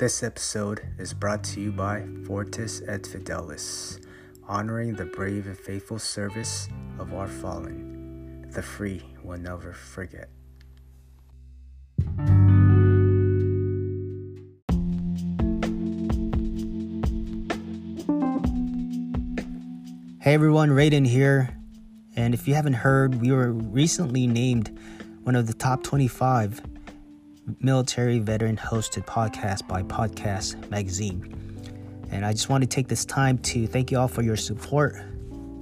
This episode is brought to you by Fortis et Fidelis, honoring the brave and faithful service of our fallen. The free will never forget. Hey everyone, Raiden here. And if you haven't heard, we were recently named one of the top 25 military veteran hosted podcast by Podcast Magazine. And I just want to take this time to thank you all for your support,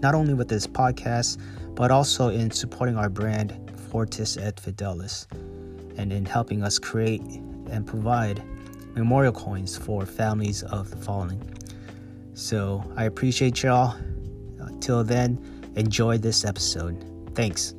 not only with this podcast, but also in supporting our brand, Fortis et Fidelis, and in helping us create and provide memorial coins for families of the fallen. So I appreciate y'all. Until then, enjoy this episode. Thanks.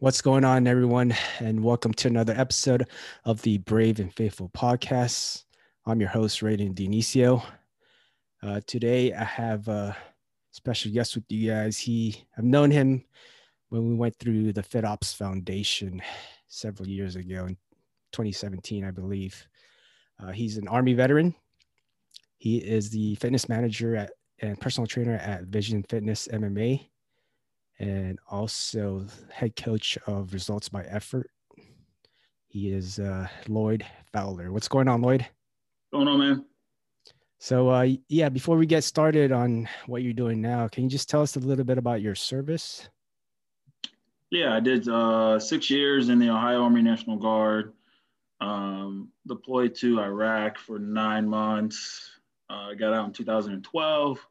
What's going on, everyone? And welcome to another episode of the Brave and Faithful podcast. I'm your host, Raiden Dionisio. Uh, today, I have a special guest with you guys. He, I've known him when we went through the FitOps Foundation several years ago in 2017, I believe. Uh, he's an Army veteran. He is the fitness manager at, and personal trainer at Vision Fitness MMA, and also head coach of Results by Effort. He is uh, Lloyd Fowler. What's going on, Lloyd? Going on, man. So, uh, yeah, before we get started on what you're doing now, can you just tell us a little bit about your service? Yeah, I did uh, six years in the Ohio Army National Guard. Um, deployed to Iraq for nine months. I uh, got out in 2012.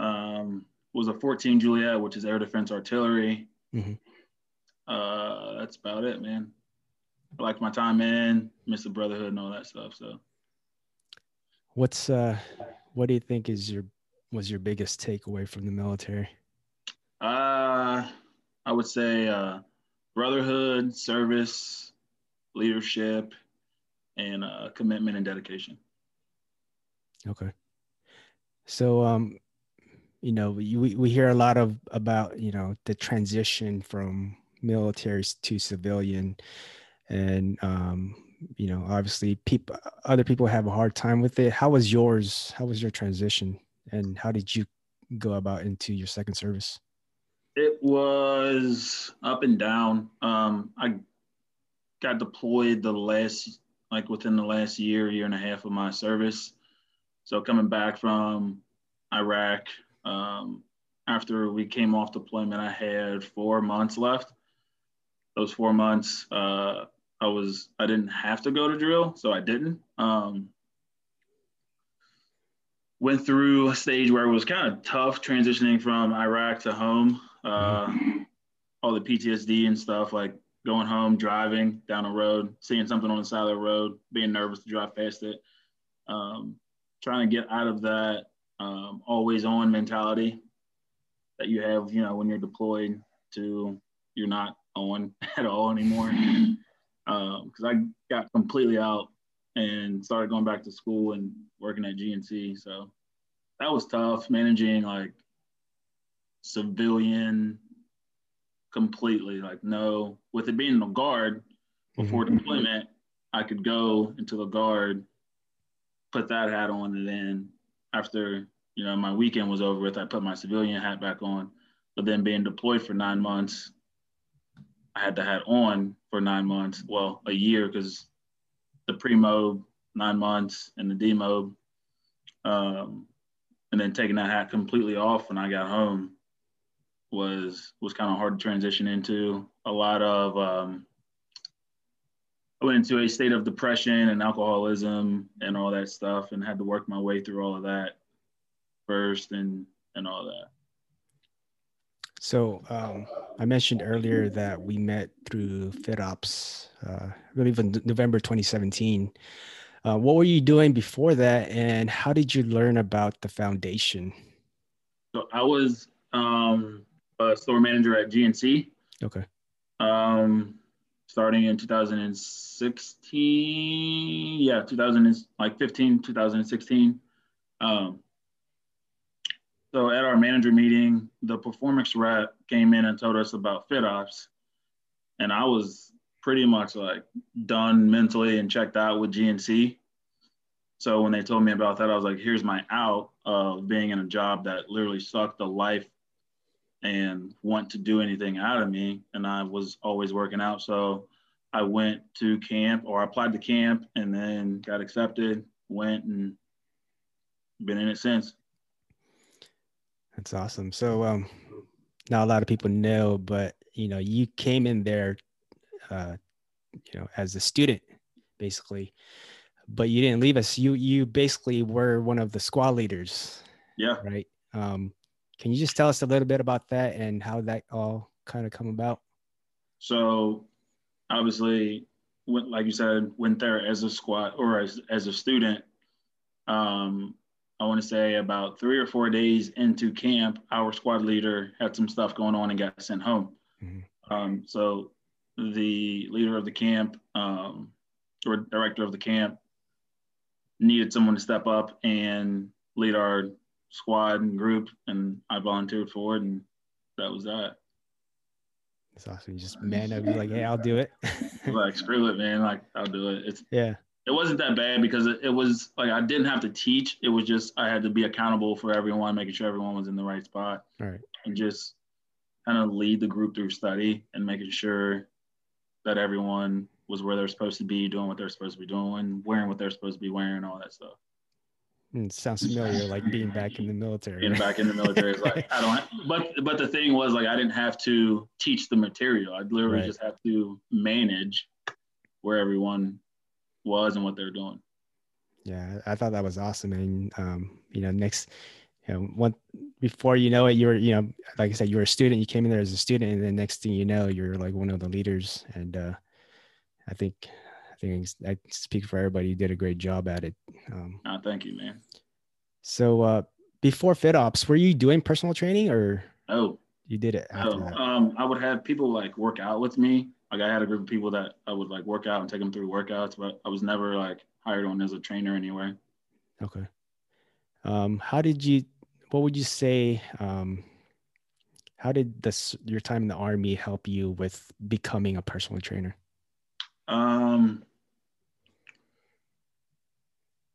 Um, was a 14 Juliet, which is air defense artillery. Mm-hmm. Uh, that's about it, man. I liked my time in, missed the brotherhood and all that stuff. So, what's uh, what do you think is your was your biggest takeaway from the military? Uh, I would say uh, brotherhood, service, leadership, and uh, commitment and dedication. Okay. So, um, you know, we, we hear a lot of about, you know, the transition from military to civilian and, um, you know, obviously people, other people have a hard time with it. How was yours? How was your transition and how did you go about into your second service? It was up and down. Um, I got deployed the last like within the last year, year and a half of my service. So coming back from Iraq, um, after we came off deployment, I had four months left. Those four months, uh, I was I didn't have to go to drill, so I didn't. Um, went through a stage where it was kind of tough transitioning from Iraq to home. Uh, all the PTSD and stuff, like going home, driving down a road, seeing something on the side of the road, being nervous to drive past it, um, trying to get out of that um, always on mentality that you have, you know, when you're deployed to you're not on at all anymore. Because um, I got completely out and started going back to school and working at GNC. So that was tough managing like civilian completely. Like, no, with it being the guard before mm-hmm. deployment, I could go into the guard, put that hat on, and then after you know my weekend was over with, I put my civilian hat back on. But then being deployed for nine months, I had the hat on for nine months. Well, a year because the pre-mob nine months and the demob, um, and then taking that hat completely off when I got home was was kind of hard to transition into. A lot of um, I went into a state of depression and alcoholism and all that stuff, and had to work my way through all of that first, and and all that. So um, I mentioned earlier that we met through FitOps, uh, I believe in November 2017. Uh, what were you doing before that, and how did you learn about the foundation? So I was um, a store manager at GNC. Okay. Um, starting in 2016, yeah, 2000 is like 15, 2016. Um, So at our manager meeting, the performance rep came in and told us about FitOps. And I was pretty much like done mentally and checked out with GNC. So when they told me about that, I was like, here's my out of being in a job that literally sucked the life and want to do anything out of me. And I was always working out. So I went to camp or I applied to camp and then got accepted, went and been in it since. That's awesome. So um not a lot of people know, but you know, you came in there uh you know as a student basically but you didn't leave us you you basically were one of the squad leaders yeah right um can you just tell us a little bit about that and how that all kind of come about so obviously went like you said went there as a squad or as, as a student um i want to say about three or four days into camp our squad leader had some stuff going on and got sent home mm-hmm. um, so the leader of the camp um, or director of the camp needed someone to step up and lead our squad and group, and I volunteered for it, and that was that. It's awesome. You just man up, be like, "Hey, I'll do it." like, screw it, man. Like, I'll do it. It's yeah. It wasn't that bad because it, it was like I didn't have to teach. It was just I had to be accountable for everyone, making sure everyone was in the right spot, right, and just kind of lead the group through study and making sure that everyone was where they're supposed to be, doing what they're supposed to be doing, wearing what they're supposed to be wearing, all that stuff. It sounds familiar, like being back in the military. Being back in the military is like I don't. But but the thing was like I didn't have to teach the material. I literally right. just have to manage where everyone was and what they're doing. Yeah, I thought that was awesome, and um, you know, next, you know, one before you know it, you were, you know, like I said, you were a student. You came in there as a student, and then next thing you know, you're like one of the leaders, and uh, I think think I speak for everybody. You did a great job at it. Um, oh, thank you, man. So uh, before FitOps, were you doing personal training or? Oh, you did it. oh, um, I would have people like work out with me. Like I had a group of people that I would like work out and take them through workouts, but I was never like hired on as a trainer anywhere. Okay. Um, how did you? What would you say? Um, how did this your time in the army help you with becoming a personal trainer? Um,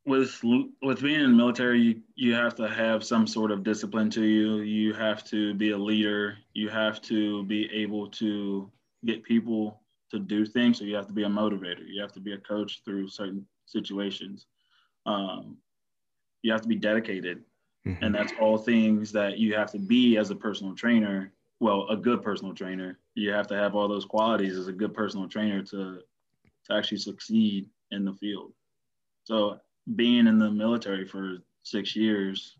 with with being in the military, you, you have to have some sort of discipline to you. You have to be a leader. You have to be able to get people to do things. So you have to be a motivator. You have to be a coach through certain situations. Um, you have to be dedicated, mm-hmm. and that's all things that you have to be as a personal trainer. Well, a good personal trainer. You have to have all those qualities as a good personal trainer to to actually succeed in the field. So being in the military for six years,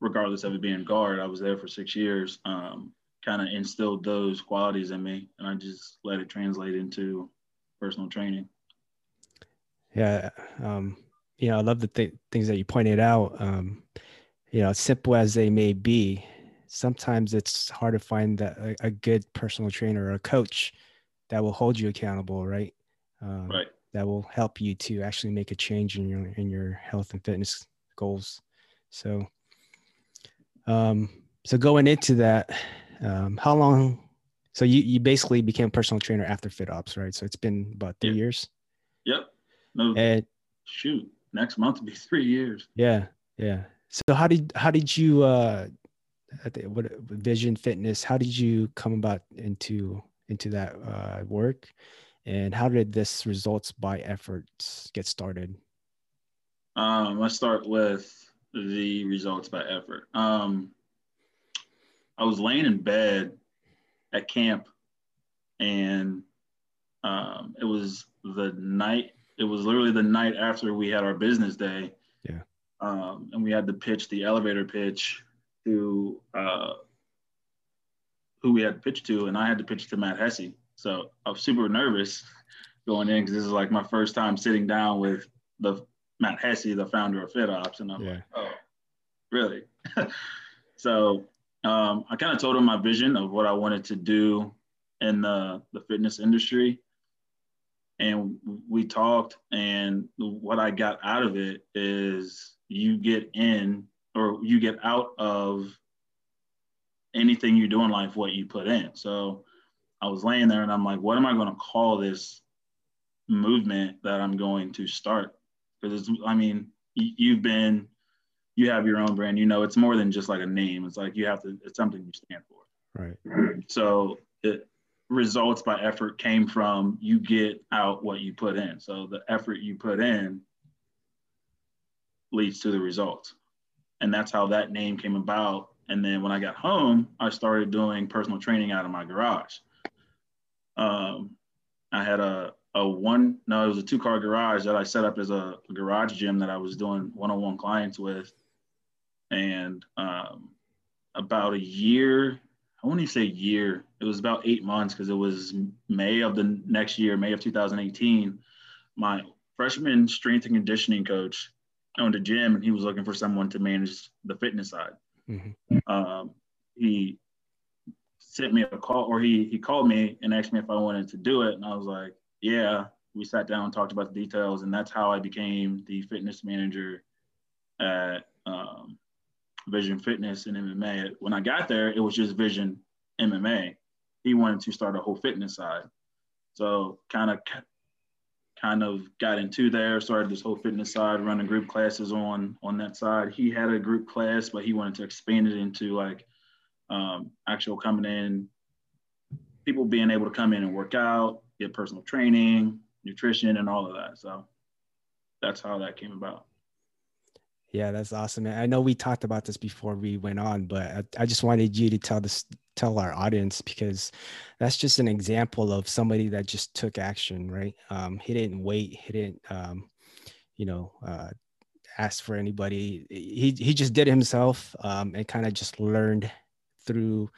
regardless of it being guard, I was there for six years, um, kind of instilled those qualities in me. And I just let it translate into personal training. Yeah. Um, you know, I love the th- things that you pointed out. Um, you know, simple as they may be, sometimes it's hard to find that a, a good personal trainer or a coach that will hold you accountable, right? um, right. That will help you to actually make a change in your in your health and fitness goals. So, um, so going into that, um, how long? So you you basically became a personal trainer after FitOps, right? So it's been about three years. Yep. No. And shoot, next month will be three years. Yeah, yeah. So how did how did you uh, what Vision Fitness? How did you come about into into that uh, work? And how did this results by efforts get started? Um, let's start with the results by effort. Um, I was laying in bed at camp, and um, it was the night. It was literally the night after we had our business day. Yeah. Um, and we had to pitch the elevator pitch to uh, who we had to pitch to, and I had to pitch to Matt Hesse. So I was super nervous going in because this is like my first time sitting down with the Matt Hesse, the founder of FitOps, and I'm yeah. like, oh, really? so um, I kind of told him my vision of what I wanted to do in the, the fitness industry. And we talked, and what I got out of it is you get in or you get out of anything you do in life what you put in. So I was laying there and I'm like, what am I going to call this movement that I'm going to start? Because it's, I mean, you've been, you have your own brand, you know, it's more than just like a name. It's like you have to, it's something you stand for. Right. So it, results by effort came from you get out what you put in. So the effort you put in leads to the results. And that's how that name came about. And then when I got home, I started doing personal training out of my garage. Um, I had a, a one, no, it was a two car garage that I set up as a, garage gym that I was doing one on one clients with. And um, about a year, I won't even say year, it was about eight months because it was May of the next year, May of 2018. My freshman strength and conditioning coach owned a gym and he was looking for someone to manage the fitness side. Mm-hmm. Um, he sent me a call or he he called me and asked me if I wanted to do it. And I was like, yeah. We sat down and talked about the details, and that's how I became the fitness manager at um, Vision Fitness and MMA. When I got there, it was just Vision MMA. He wanted to start a whole fitness side. So kind of kind of got into there, started this whole fitness side, running group classes on on that side. He had a group class, but he wanted to expand it into like um, actual coming in, people being able to come in and work out, get personal training, nutrition, and all of that. So that's how that came about. Yeah, that's awesome. I know we talked about this before we went on, but I, I just wanted you to tell this tell our audience because that's just an example of somebody that just took action, right? Um, he didn't wait. He didn't, um, you know, uh, ask for anybody. He he just did himself um, and kind of just learned through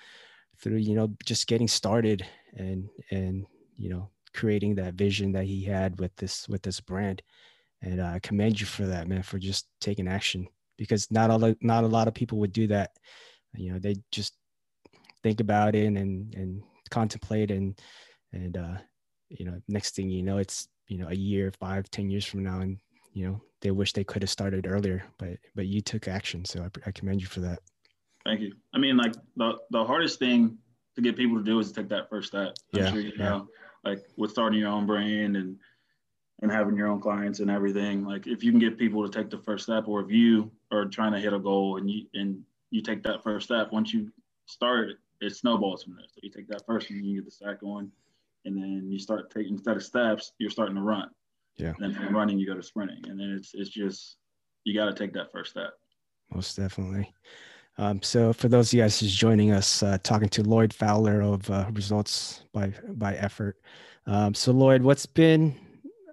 through you know just getting started and and you know creating that vision that he had with this with this brand. And uh, i commend you for that man for just taking action because not all not a lot of people would do that. You know they just think about it and and contemplate and and uh you know next thing you know it's you know a year five ten years from now and you know they wish they could have started earlier but but you took action. So i, I commend you for that Thank you. I mean, like the the hardest thing to get people to do is to take that first step. I'm yeah, sure you yeah. like with starting your own brand and and having your own clients and everything. Like if you can get people to take the first step, or if you are trying to hit a goal and you and you take that first step, once you start, it snowballs from there. So you take that first, and you get the stack going, and then you start taking instead of steps, you're starting to run. Yeah. And then from running, you go to sprinting, and then it's it's just you got to take that first step. Most definitely. Um, so for those of you guys who's joining us, uh, talking to Lloyd Fowler of uh, Results by by Effort. Um, so Lloyd, what's been,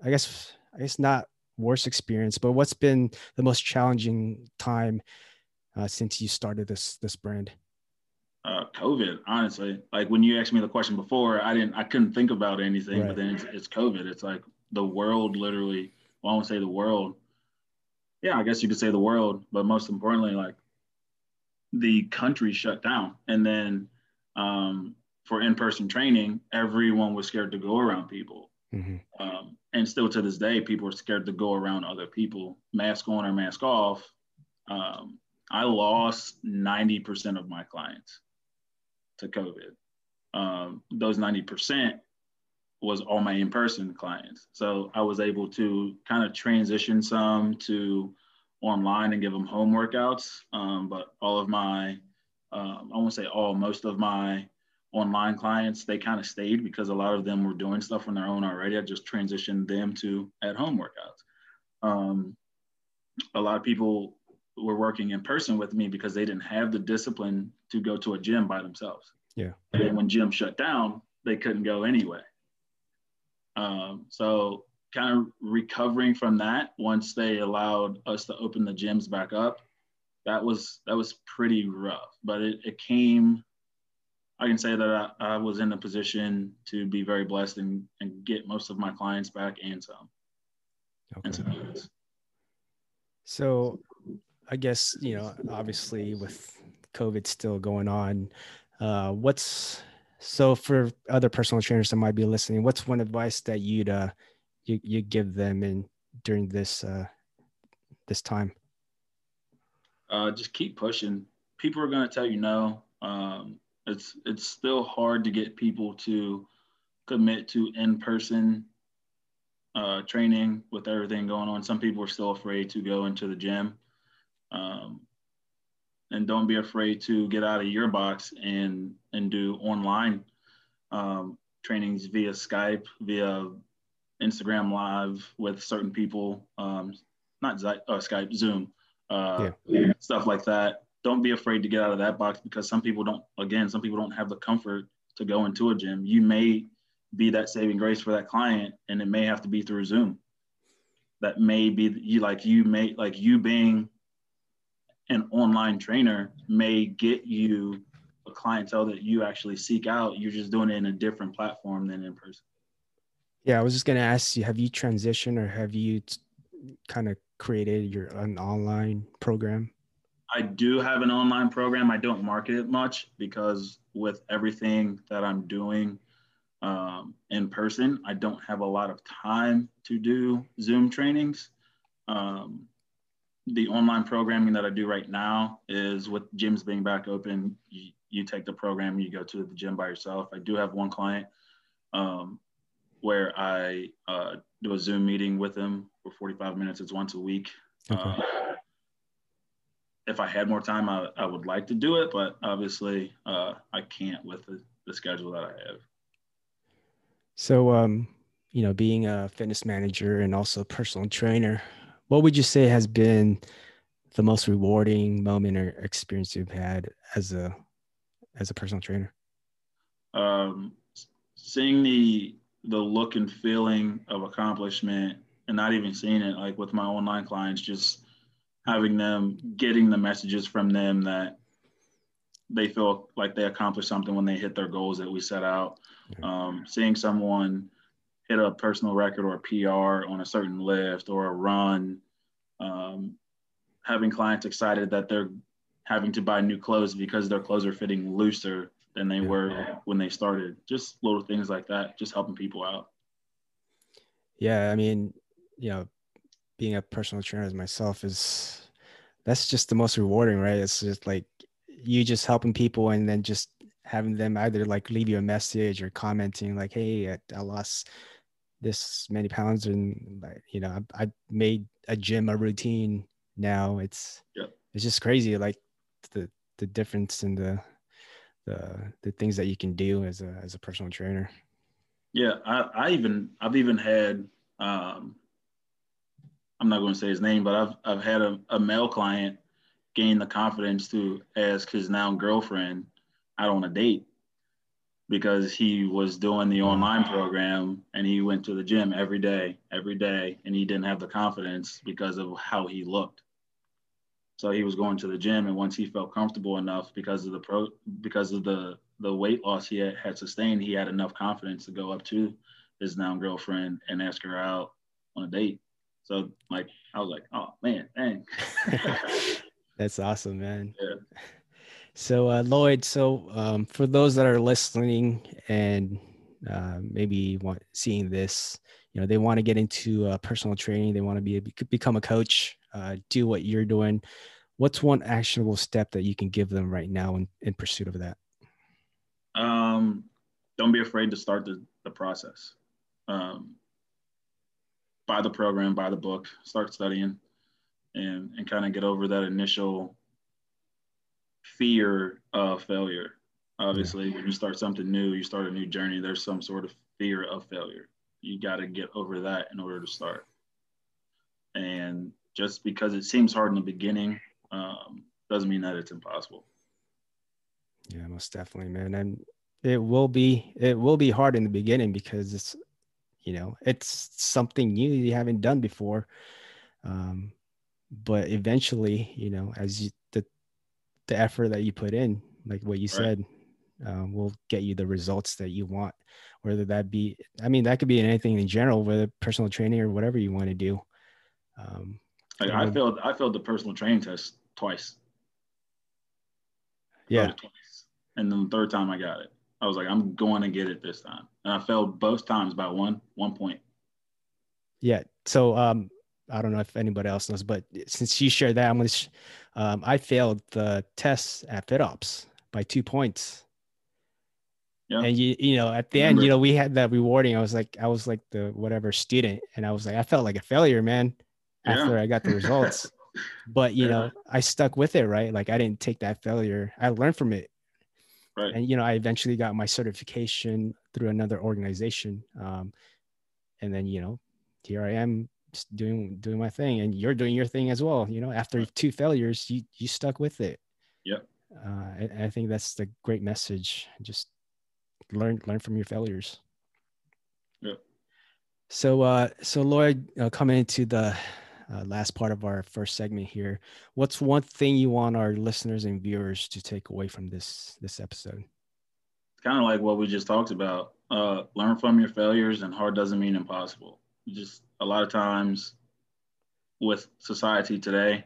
I guess, I guess not worst experience, but what's been the most challenging time uh, since you started this this brand? Uh, COVID, honestly. Like when you asked me the question before, I didn't, I couldn't think about anything. Right. But then it's, it's COVID. It's like the world literally. Well, I won't say the world. Yeah, I guess you could say the world, but most importantly, like the country shut down. And then um, for in person training, everyone was scared to go around people. Mm-hmm. Um, and still to this day, people are scared to go around other people, mask on or mask off. Um, I lost 90% of my clients to COVID. Um, those 90% was all my in person clients. So I was able to kind of transition some to online and give them home workouts. Um, but all of my, um, I won't say all, most of my online clients, they kind of stayed because a lot of them were doing stuff on their own already. I just transitioned them to at home workouts. Um, a lot of people were working in person with me because they didn't have the discipline to go to a gym by themselves. Yeah. And when gym shut down, they couldn't go anyway. Um, so kind of recovering from that once they allowed us to open the gyms back up that was that was pretty rough. But it, it came i can say that I, I was in a position to be very blessed and, and get most of my clients back and some. Okay. and some so i guess you know obviously with covid still going on uh, what's so for other personal trainers that might be listening what's one advice that you'd uh, you, you give them in during this uh, this time? Uh, just keep pushing. People are going to tell you no. Um, it's it's still hard to get people to commit to in-person uh, training with everything going on. Some people are still afraid to go into the gym. Um, and don't be afraid to get out of your box and and do online um, trainings via Skype, via Instagram Live with certain people, um, not Z- uh, Skype, Zoom, uh, yeah. stuff like that. Don't be afraid to get out of that box because some people don't. Again, some people don't have the comfort to go into a gym. You may be that saving grace for that client, and it may have to be through Zoom. That may be you like you may like you being an online trainer may get you a clientele that you actually seek out. You're just doing it in a different platform than in person. Yeah, I was just going to ask you have you transitioned or have you t- kind of created your an online program? I do have an online program. I don't market it much because with everything that I'm doing um, in person, I don't have a lot of time to do Zoom trainings. Um, the online programming that I do right now is with gyms being back open. You, you take the program, you go to the gym by yourself. I do have one client um, where I uh, do a Zoom meeting with them for 45 minutes. It's once a week. Okay. Uh, if I had more time, I, I would like to do it, but obviously uh, I can't with the, the schedule that I have. So, um, you know, being a fitness manager and also a personal trainer, what would you say has been the most rewarding moment or experience you've had as a as a personal trainer? Um, seeing the the look and feeling of accomplishment, and not even seeing it like with my online clients, just having them getting the messages from them that they feel like they accomplished something when they hit their goals that we set out. Um, seeing someone hit a personal record or a PR on a certain lift or a run, um, having clients excited that they're having to buy new clothes because their clothes are fitting looser than they yeah. were when they started. Just little things like that, just helping people out. Yeah, I mean, you know, being a personal trainer as myself is that's just the most rewarding, right? It's just like you just helping people and then just having them either like leave you a message or commenting like, "Hey, I, I lost this many pounds and you know I, I made a gym a routine now it's yeah. it's just crazy like the the difference in the the the things that you can do as a as a personal trainer yeah i i even i've even had um i'm not going to say his name but i've i've had a, a male client gain the confidence to ask his now girlfriend out on a date because he was doing the online program and he went to the gym every day, every day, and he didn't have the confidence because of how he looked. So he was going to the gym, and once he felt comfortable enough because of the pro, because of the the weight loss he had, had sustained, he had enough confidence to go up to his now girlfriend and ask her out on a date. So like I was like, oh man, dang. That's awesome, man. Yeah. So, uh, Lloyd, so um, for those that are listening and uh, maybe want seeing this, you know, they want to get into uh, personal training, they want to be become a coach, uh, do what you're doing. What's one actionable step that you can give them right now in, in pursuit of that? Um, don't be afraid to start the, the process. Um, buy the program, buy the book, start studying, and and kind of get over that initial fear of failure. Obviously, yeah. when you start something new, you start a new journey, there's some sort of fear of failure. You got to get over that in order to start. And just because it seems hard in the beginning um, doesn't mean that it's impossible. Yeah, most definitely, man. And it will be it will be hard in the beginning because it's you know it's something new you haven't done before. Um, but eventually, you know, as you, the the effort that you put in, like what you right. said, um, will get you the results that you want. Whether that be, I mean, that could be anything in general, whether personal training or whatever you want to do. Um, like I failed, I failed the personal training test twice. Yeah. Twice. And then the third time I got it, I was like, I'm going to get it this time. And I failed both times by one, one point. Yeah. So, um, I don't know if anybody else knows, but since you shared that, I'm gonna. Sh- um, I failed the test at FitOps by two points. Yeah. And you, you know, at the end, you know, we had that rewarding. I was like, I was like the whatever student, and I was like, I felt like a failure, man, after yeah. I got the results. but you yeah. know, I stuck with it, right? Like I didn't take that failure. I learned from it. Right. And you know, I eventually got my certification through another organization. Um, and then you know, here I am doing doing my thing, and you're doing your thing as well. You know, after two failures, you you stuck with it. Yep. Uh, I, I think that's the great message. Just learn learn from your failures. Yeah. So uh so Lloyd uh, coming into the uh, last part of our first segment here, what's one thing you want our listeners and viewers to take away from this this episode? It's kind of like what we just talked about. Uh, learn from your failures, and hard doesn't mean impossible. Just a lot of times with society today,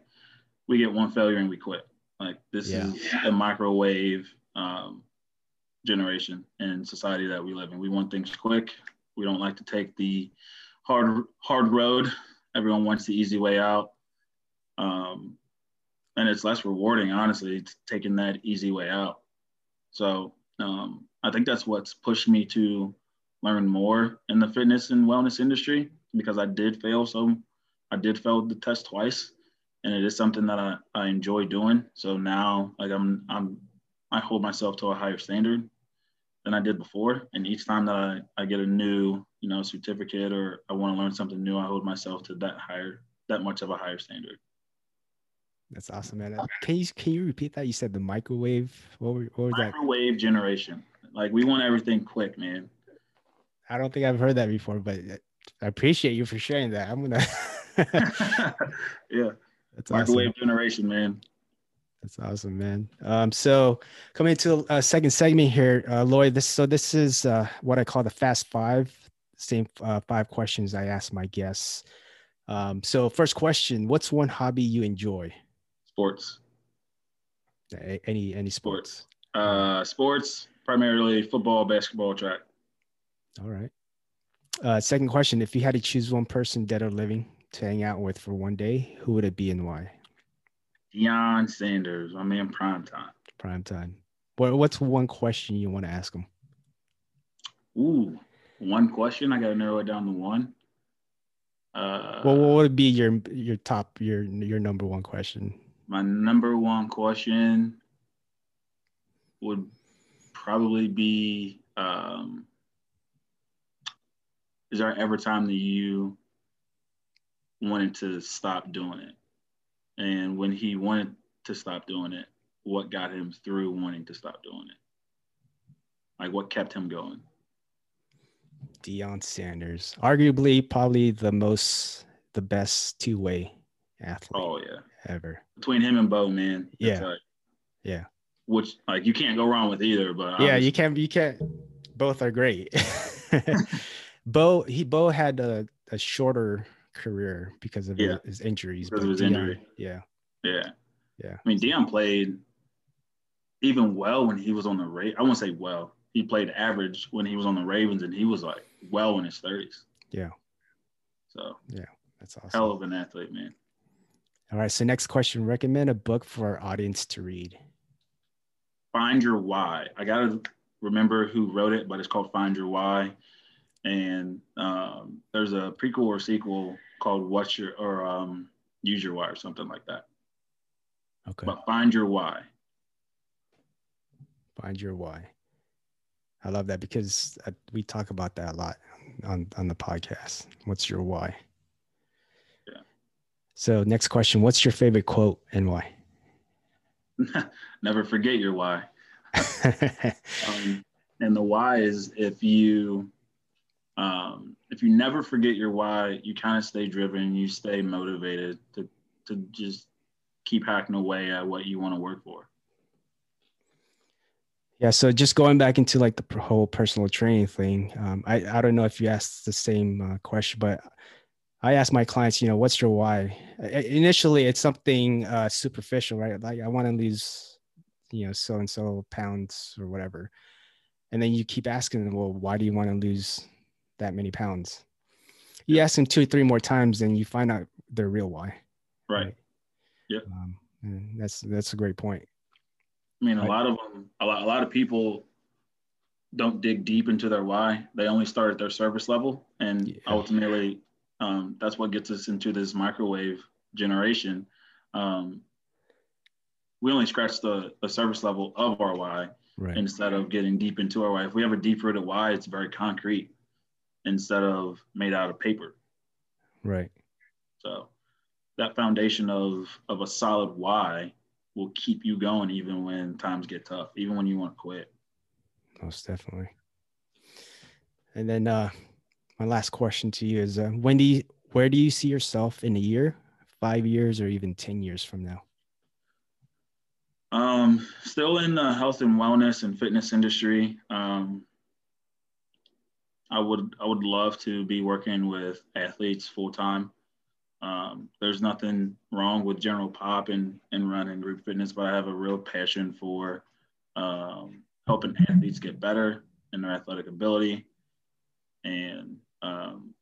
we get one failure and we quit. Like this yeah. is a microwave um, generation and society that we live in. We want things quick. We don't like to take the hard hard road. Everyone wants the easy way out. Um, and it's less rewarding, honestly, taking that easy way out. So um, I think that's what's pushed me to learn more in the fitness and wellness industry because I did fail. So I did fail the test twice, and it is something that I, I enjoy doing. So now, like I'm I'm I hold myself to a higher standard, than I did before. And each time that I, I get a new, you know, certificate or I want to learn something new, I hold myself to that higher, that much of a higher standard. That's awesome, man. Can you can you repeat that? You said the microwave. What, were, what was microwave that? Microwave generation. Like we want everything quick, man. I don't think I've heard that before, but I appreciate you for sharing that. I'm gonna. yeah, That's microwave awesome. generation, man. That's awesome, man. Um, so coming to a second segment here, uh, Lloyd. This so this is uh, what I call the fast five. Same uh, five questions I ask my guests. Um, so first question: What's one hobby you enjoy? Sports. any any sports? Sports. Uh, sports primarily football, basketball, track. All right. Uh, second question: If you had to choose one person, dead or living, to hang out with for one day, who would it be and why? Deion Sanders, my man, prime time. Prime time. What, what's one question you want to ask him? Ooh, one question. I got to narrow it down to one. Uh, well, what would be your your top your your number one question? My number one question would probably be: um, Is there ever time that you wanted to stop doing it? and when he wanted to stop doing it, what got him through wanting to stop doing it? Like what kept him going? Deion Sanders, arguably probably the most, the best two way athlete. Oh yeah, ever between him and Bo, man. Yeah, like, yeah. Which like you can't go wrong with either, but yeah, you can't. You can't. Both are great. Bo he Bo had a, a shorter career because of yeah. his injuries. Because of his Deion, injury. Yeah. Yeah. Yeah. I mean, Deion played even well when he was on the rate. I won't say well. He played average when he was on the Ravens, and he was like well in his thirties. Yeah. So. Yeah, that's awesome. Hell of an athlete, man. All right. So next question: Recommend a book for our audience to read. Find Your Why. I gotta remember who wrote it, but it's called Find Your Why. And um, there's a prequel or sequel called What's Your or um, Use Your Why or something like that. Okay. But find your why. Find your why. I love that because uh, we talk about that a lot on on the podcast. What's your why? Yeah. So next question: What's your favorite quote and why? Never forget your why. um, and the why is if you um, if you never forget your why, you kind of stay driven, you stay motivated to to just keep hacking away at what you want to work for. Yeah, so just going back into like the whole personal training thing, um, I I don't know if you asked the same uh, question, but I ask my clients, you know, what's your why? initially, it's something uh, superficial, right? Like I want to lose, you know, so and so pounds or whatever, and then you keep asking them, well, why do you want to lose that many pounds. You ask them two or three more times, and you find out their real why. Right. right? Yeah. Um, that's that's a great point. I mean, a I, lot of them, a lot, a lot of people don't dig deep into their why. They only start at their service level, and yeah. ultimately, um, that's what gets us into this microwave generation. Um, we only scratch the, the service level of our why right. instead of getting deep into our why. If we have a deep rooted why, it's very concrete instead of made out of paper. Right. So that foundation of of a solid why will keep you going even when times get tough, even when you want to quit. Most definitely. And then uh my last question to you is uh, when do you where do you see yourself in a year, five years, or even 10 years from now? Um, still in the health and wellness and fitness industry. Um, I would I would love to be working with athletes full time. Um, there's nothing wrong with general pop and, and running group fitness, but I have a real passion for um, helping athletes get better in their athletic ability and um,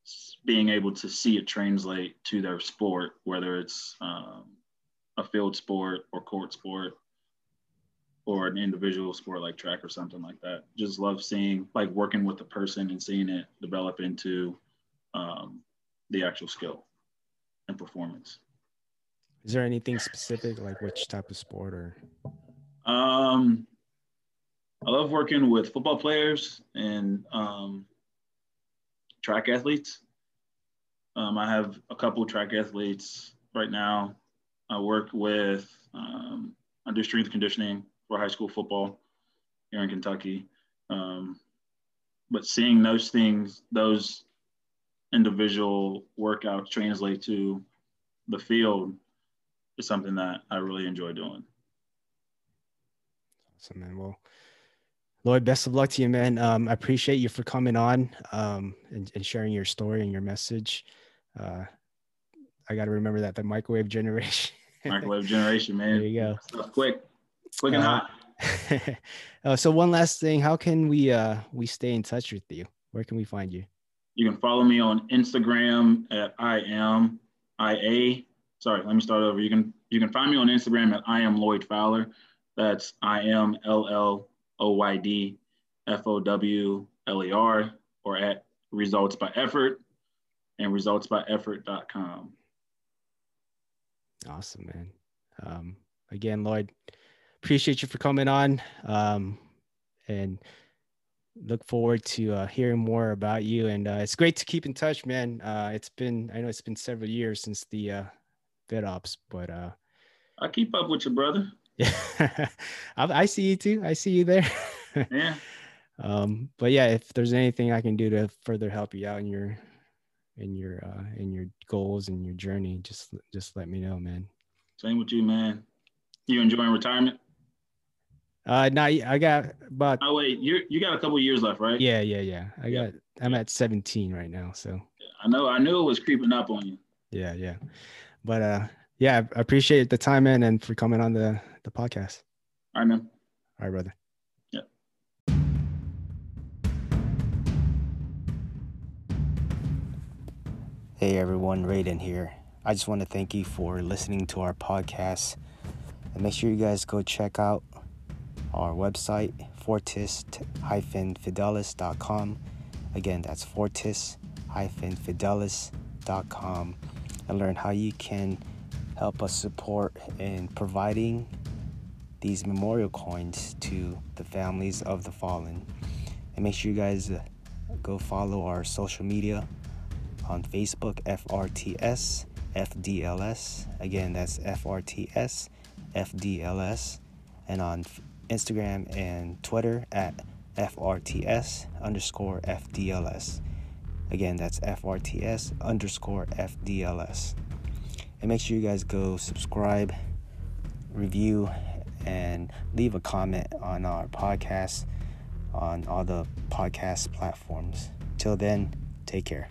being able to see it translate to their sport, whether it's um, a field sport or court sport or an individual sport like track or something like that. Just love seeing, like working with the person and seeing it develop into um, the actual skill and performance. Is there anything specific, like which type of sport or? Um, I love working with football players and um, track athletes. Um, I have a couple track athletes right now. I work with, um, I do strength conditioning for high school football here in Kentucky. Um, but seeing those things, those individual workouts translate to the field is something that I really enjoy doing. Awesome, man. Well, Lloyd, best of luck to you, man. Um, I appreciate you for coming on um, and, and, sharing your story and your message. Uh, I got to remember that the microwave generation. microwave generation, man. There you go. Stuff quick, quick and uh, hot. uh, so one last thing, how can we uh we stay in touch with you? Where can we find you? You can follow me on Instagram at I am IA. Sorry, let me start over. You can you can find me on Instagram at I am Lloyd Fowler. That's I am L L O Y D F O W L E R or at results by effort and resultsbyeffort.com. Awesome, man. Um, again, Lloyd, appreciate you for coming on. Um, and look forward to uh, hearing more about you. And uh, it's great to keep in touch, man. Uh, it's been, I know it's been several years since the uh, FitOps, but uh, I keep up with you, brother. Yeah, I see you too. I see you there. yeah. Um, but yeah, if there's anything I can do to further help you out in your in your uh in your goals and your journey, just just let me know, man. Same with you, man. You enjoying retirement? Uh, now I got about. Oh wait, you you got a couple years left, right? Yeah, yeah, yeah. I yeah. got. I'm at 17 right now, so. I know. I knew it was creeping up on you. Yeah, yeah, but uh, yeah, I appreciate the time, man, and for coming on the the podcast. All right, man. All right, brother. Yeah. Hey everyone, Raiden here. I just want to thank you for listening to our podcast. And make sure you guys go check out our website, fortis-fidelis.com. Again, that's fortis-fidelis.com and learn how you can help us support in providing these memorial coins to the families of the fallen. And make sure you guys uh, go follow our social media on Facebook, FRTS, FDLS. Again, that's FRTS, FDLS. And on Instagram and Twitter at FRTS underscore FDLS. Again, that's FRTS underscore FDLS. And make sure you guys go subscribe, review, and leave a comment on our podcast on all the podcast platforms. Till then, take care.